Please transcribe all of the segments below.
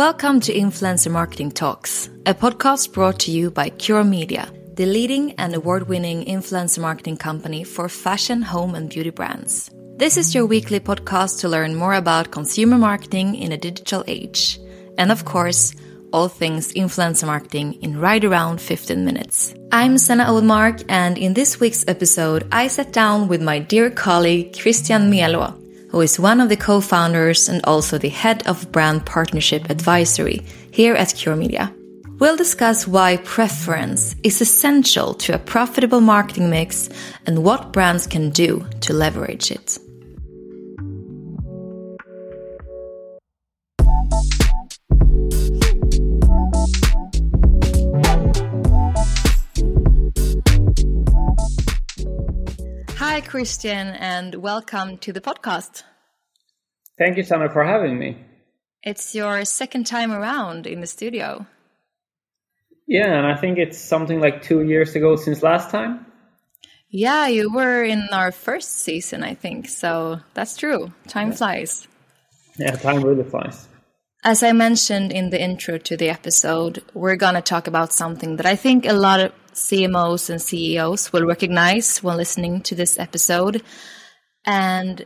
Welcome to Influencer Marketing Talks, a podcast brought to you by Cure Media, the leading and award winning influencer marketing company for fashion, home, and beauty brands. This is your weekly podcast to learn more about consumer marketing in a digital age. And of course, all things influencer marketing in right around 15 minutes. I'm Senna Oldmark, and in this week's episode, I sat down with my dear colleague Christian Melo, who is one of the co-founders and also the head of brand partnership advisory here at Cure Media. We'll discuss why preference is essential to a profitable marketing mix and what brands can do to leverage it. Christian, and welcome to the podcast. Thank you, Summer, for having me. It's your second time around in the studio. Yeah, and I think it's something like two years ago since last time. Yeah, you were in our first season, I think. So that's true. Time yeah. flies. Yeah, time really flies. As I mentioned in the intro to the episode, we're going to talk about something that I think a lot of CMOs and CEOs will recognize when listening to this episode. And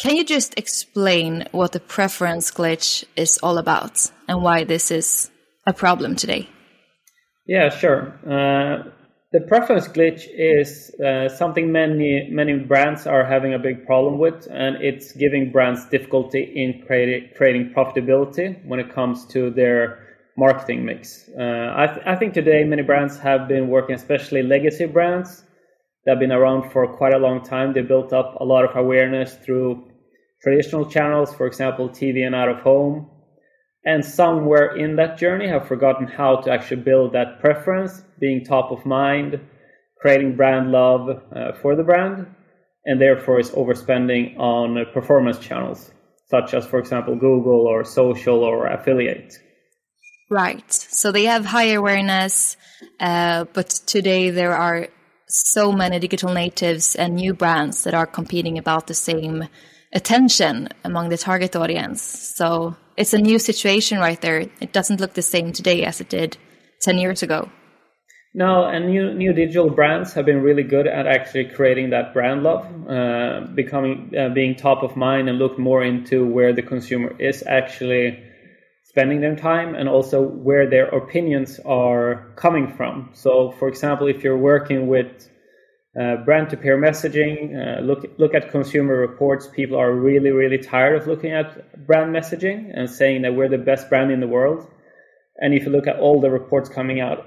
can you just explain what the preference glitch is all about and why this is a problem today? Yeah, sure. Uh, the preference glitch is uh, something many many brands are having a big problem with, and it's giving brands difficulty in creating creating profitability when it comes to their marketing mix. Uh, I, th- I, think today many brands have been working, especially legacy brands that have been around for quite a long time. They built up a lot of awareness through traditional channels, for example, TV and out of home. And somewhere in that journey have forgotten how to actually build that preference, being top of mind, creating brand love uh, for the brand, and therefore is overspending on performance channels, such as, for example, Google or social or affiliate. Right. So they have high awareness, uh, but today there are so many digital natives and new brands that are competing about the same attention among the target audience. So it's a new situation right there. It doesn't look the same today as it did 10 years ago. No, and new new digital brands have been really good at actually creating that brand love, uh, becoming uh, being top of mind, and look more into where the consumer is actually spending their time and also where their opinions are coming from. So, for example, if you're working with uh, brand to peer messaging, uh, look look at consumer reports. People are really really tired of looking at brand messaging and saying that we're the best brand in the world. And if you look at all the reports coming out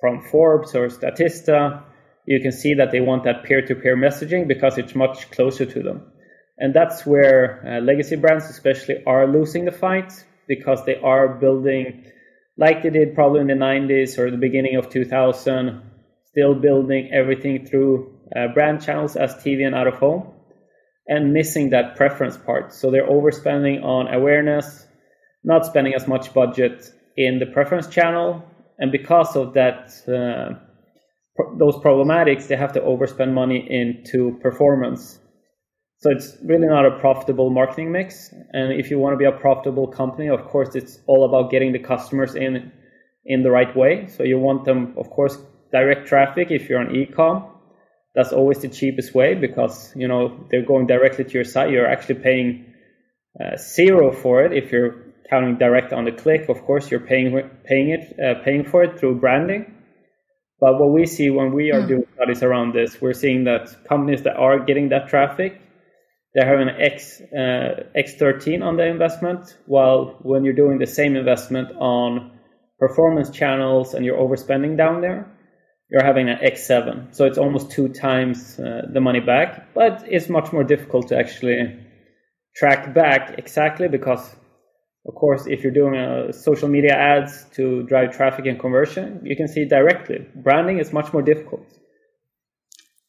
from Forbes or Statista, you can see that they want that peer to peer messaging because it's much closer to them. And that's where uh, legacy brands, especially, are losing the fight because they are building, like they did probably in the 90s or the beginning of 2000, still building everything through uh, brand channels as TV and out of home and missing that preference part. So they're overspending on awareness, not spending as much budget in the preference channel. And because of that, uh, those problematics, they have to overspend money into performance so it's really not a profitable marketing mix. And if you want to be a profitable company, of course, it's all about getting the customers in in the right way. So you want them, of course, direct traffic. If you're on ecom, that's always the cheapest way because you know they're going directly to your site. You're actually paying uh, zero for it if you're counting direct on the click. Of course, you're paying paying it uh, paying for it through branding. But what we see when we are mm. doing studies around this, we're seeing that companies that are getting that traffic they have an X uh, X13 on the investment, while when you're doing the same investment on performance channels and you're overspending down there, you're having an X7. So it's almost two times uh, the money back, but it's much more difficult to actually track back exactly because, of course, if you're doing uh, social media ads to drive traffic and conversion, you can see directly. Branding is much more difficult.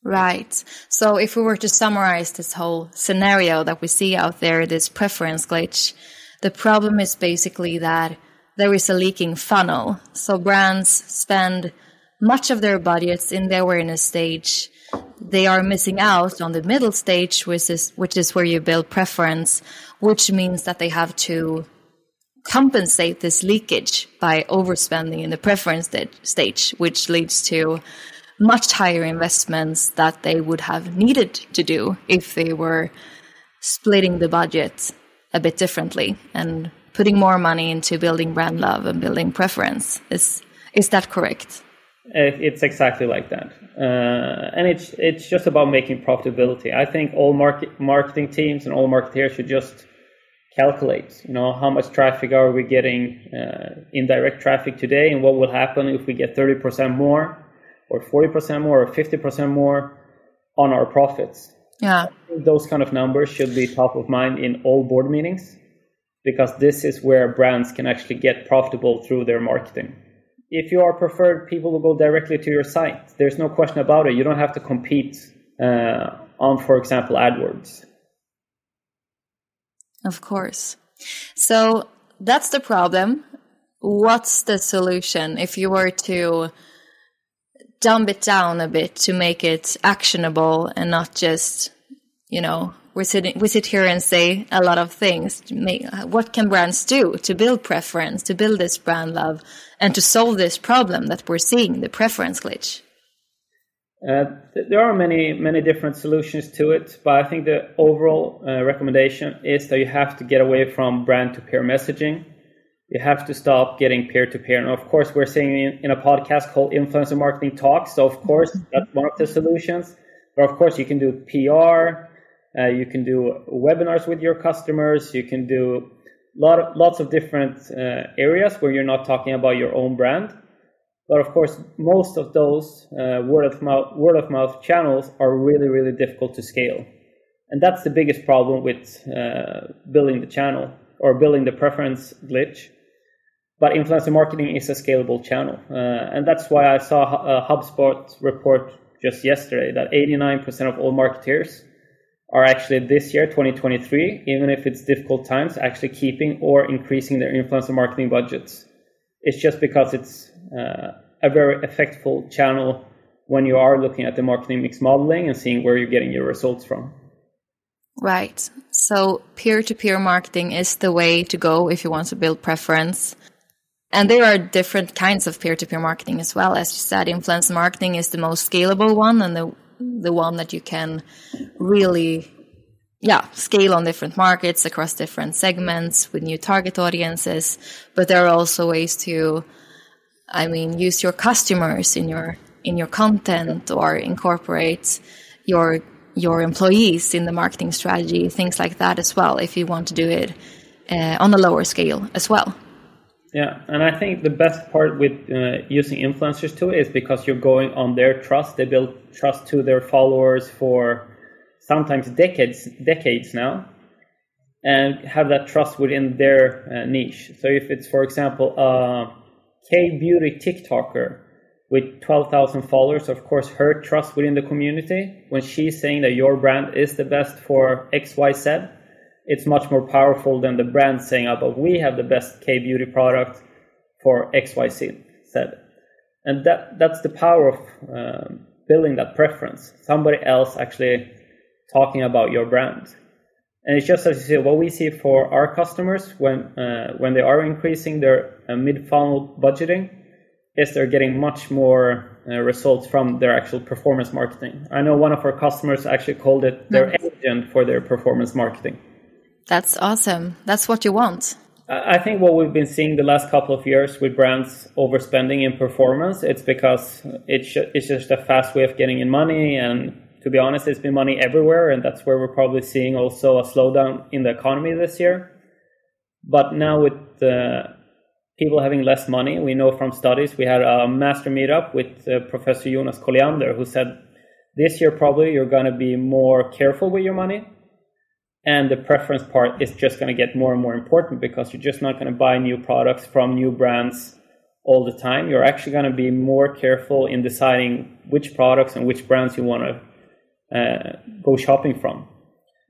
Right. So if we were to summarize this whole scenario that we see out there, this preference glitch, the problem is basically that there is a leaking funnel. So brands spend much of their budgets in the awareness stage. They are missing out on the middle stage, which is, which is where you build preference, which means that they have to compensate this leakage by overspending in the preference stage, which leads to much higher investments that they would have needed to do if they were splitting the budget a bit differently and putting more money into building brand love and building preference. Is is that correct? It's exactly like that, uh, and it's it's just about making profitability. I think all market marketing teams and all marketeers should just calculate. You know, how much traffic are we getting, uh, indirect traffic today, and what will happen if we get thirty percent more, or forty percent more, or fifty percent more on our profits. Yeah, those kind of numbers should be top of mind in all board meetings, because this is where brands can actually get profitable through their marketing if you are preferred, people will go directly to your site. There's no question about it. You don't have to compete uh, on, for example, AdWords. Of course. So that's the problem. What's the solution if you were to dumb it down a bit to make it actionable and not just, you know, we sit we sit here and say a lot of things. What can brands do to build preference, to build this brand love, and to solve this problem that we're seeing, the preference glitch? Uh, there are many many different solutions to it, but I think the overall uh, recommendation is that you have to get away from brand to peer messaging. You have to stop getting peer to peer. And of course, we're saying in, in a podcast called Influencer Marketing Talks. So of course, that's one of the solutions. But of course, you can do PR. Uh, you can do webinars with your customers. You can do lot of, lots of different uh, areas where you're not talking about your own brand. But of course, most of those uh, word of mouth word of mouth channels are really really difficult to scale, and that's the biggest problem with uh, building the channel or building the preference glitch. But influencer marketing is a scalable channel, uh, and that's why I saw a HubSpot report just yesterday that 89% of all marketers are actually this year, 2023, even if it's difficult times, actually keeping or increasing their influencer marketing budgets. It's just because it's uh, a very effective channel when you are looking at the marketing mix modeling and seeing where you're getting your results from. Right. So peer to peer marketing is the way to go if you want to build preference. And there are different kinds of peer to peer marketing as well. As you said, influencer marketing is the most scalable one and the the one that you can really yeah scale on different markets across different segments with new target audiences but there are also ways to i mean use your customers in your in your content or incorporate your your employees in the marketing strategy things like that as well if you want to do it uh, on a lower scale as well yeah, and I think the best part with uh, using influencers too is because you're going on their trust. They build trust to their followers for sometimes decades, decades now, and have that trust within their uh, niche. So if it's, for example, a K beauty TikToker with 12,000 followers, of course, her trust within the community when she's saying that your brand is the best for X, Y, Z it's much more powerful than the brand saying, oh, but we have the best K beauty product for XYZ said. And that, that's the power of um, building that preference. Somebody else actually talking about your brand. And it's just as you see, what we see for our customers when, uh, when they are increasing their uh, mid funnel budgeting is they're getting much more uh, results from their actual performance marketing. I know one of our customers actually called it their nice. agent for their performance marketing. That's awesome. That's what you want. I think what we've been seeing the last couple of years with brands overspending in performance, it's because it's it's just a fast way of getting in money. And to be honest, it's been money everywhere, and that's where we're probably seeing also a slowdown in the economy this year. But now with the people having less money, we know from studies. We had a master meetup with uh, Professor Jonas Colliander, who said this year probably you're going to be more careful with your money and the preference part is just going to get more and more important because you're just not going to buy new products from new brands all the time. You're actually going to be more careful in deciding which products and which brands you want to uh, go shopping from.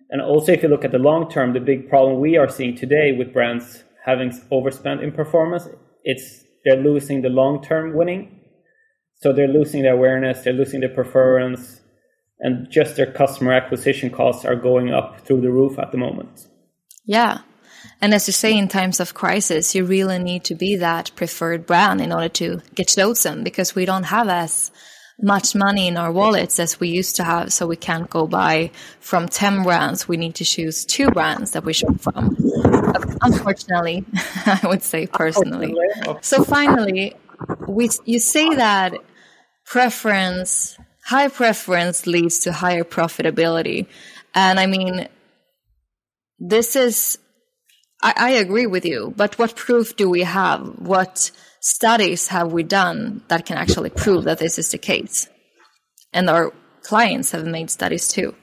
And also, if you look at the long term, the big problem we are seeing today with brands having overspent in performance, it's they're losing the long term winning. So they're losing the awareness, they're losing the preference, and just their customer acquisition costs are going up through the roof at the moment. Yeah. And as you say, in times of crisis, you really need to be that preferred brand in order to get chosen because we don't have as much money in our wallets as we used to have. So we can't go buy from 10 brands. We need to choose two brands that we shop from. Unfortunately, I would say personally. So finally, we, you say that preference, high preference leads to higher profitability. And I mean, this is, I, I agree with you, but what proof do we have? What studies have we done that can actually prove that this is the case? And our clients have made studies too.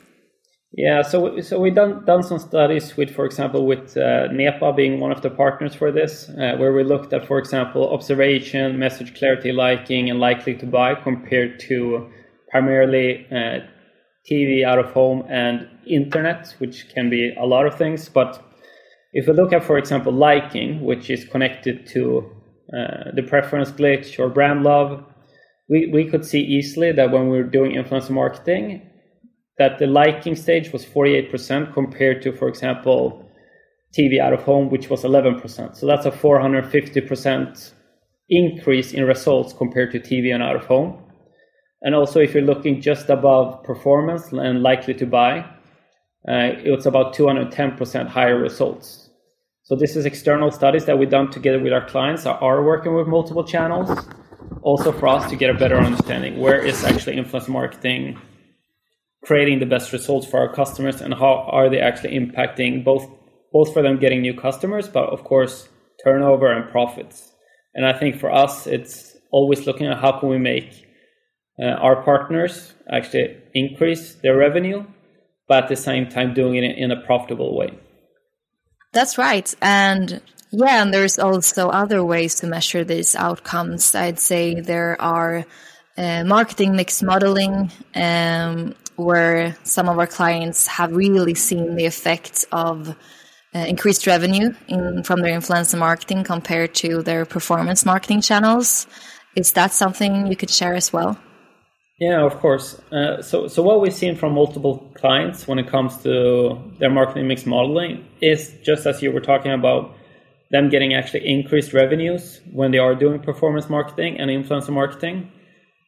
Yeah, so so we've done done some studies with, for example, with uh, NEPA being one of the partners for this, uh, where we looked at, for example, observation, message clarity, liking, and likely to buy compared to primarily uh, TV, out of home, and internet, which can be a lot of things. But if we look at, for example, liking, which is connected to uh, the preference glitch or brand love, we, we could see easily that when we were doing influencer marketing, that the liking stage was 48% compared to, for example, TV out of home, which was 11%. So that's a 450% increase in results compared to TV and out of home. And also, if you're looking just above performance and likely to buy, uh, it's about 210% higher results. So this is external studies that we've done together with our clients that are working with multiple channels. Also for us to get a better understanding where is actually influence marketing creating the best results for our customers and how are they actually impacting both both for them getting new customers, but of course turnover and profits. And I think for us, it's always looking at how can we make our partners actually increase their revenue, but at the same time doing it in a profitable way. That's right. And yeah, and there's also other ways to measure these outcomes. I'd say there are uh, marketing mix modeling, um, where some of our clients have really seen the effects of uh, increased revenue in, from their influencer marketing compared to their performance marketing channels. Is that something you could share as well? Yeah, of course. Uh, so, so what we've seen from multiple clients when it comes to their marketing mix modeling is just as you were talking about them getting actually increased revenues when they are doing performance marketing and influencer marketing.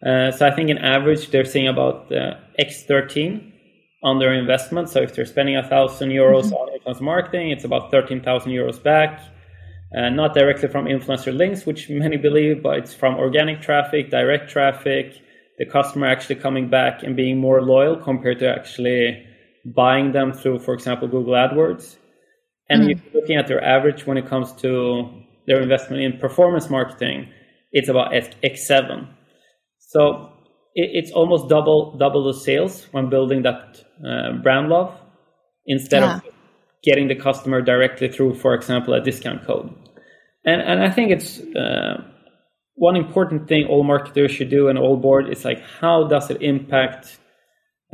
Uh, so I think in average they're seeing about uh, X13 on their investment. So if they're spending a thousand euros mm-hmm. on influencer marketing, it's about 13,000 euros back. Uh, not directly from influencer links, which many believe, but it's from organic traffic, direct traffic, the customer actually coming back and being more loyal compared to actually buying them through, for example, Google AdWords. And mm. you're looking at their average when it comes to their investment in performance marketing, it's about X7. So it, it's almost double double the sales when building that uh, brand love instead yeah. of getting the customer directly through, for example, a discount code. And and I think it's uh, one important thing all marketers should do and all board is like how does it impact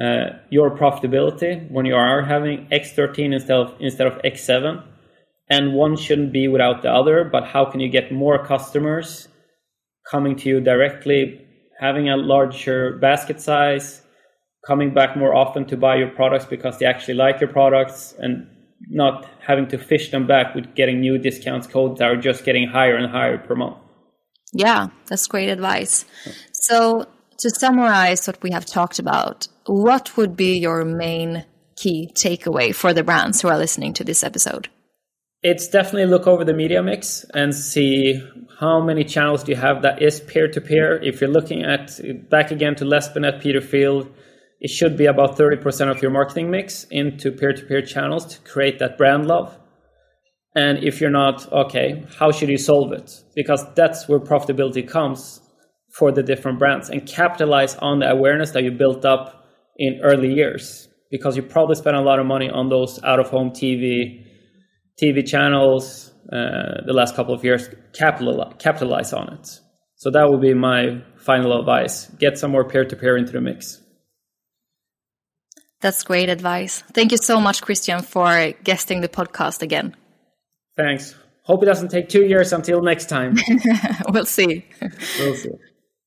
uh, your profitability when you are having X13 instead of instead of X7 and one shouldn't be without the other but how can you get more customers coming to you directly having a larger basket size coming back more often to buy your products because they actually like your products and not having to fish them back with getting new discounts codes that are just getting higher and higher per month yeah, that's great advice. So, to summarize what we have talked about, what would be your main key takeaway for the brands who are listening to this episode? It's definitely look over the media mix and see how many channels do you have that is peer to peer. If you're looking at back again to Les Binet Peter Field, it should be about 30% of your marketing mix into peer to peer channels to create that brand love. And if you're not, okay, how should you solve it? Because that's where profitability comes for the different brands and capitalize on the awareness that you built up in early years. Because you probably spent a lot of money on those out of home TV, TV channels uh, the last couple of years. Capitalize, capitalize on it. So that would be my final advice. Get some more peer to peer into the mix. That's great advice. Thank you so much, Christian, for guesting the podcast again. Thanks. Hope it doesn't take two years until next time. we'll see. We'll see.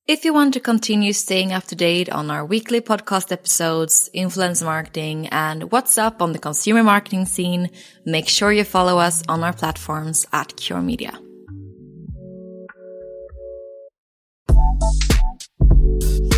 If you want to continue staying up to date on our weekly podcast episodes, influence marketing, and what's up on the consumer marketing scene, make sure you follow us on our platforms at Cure Media. Thank you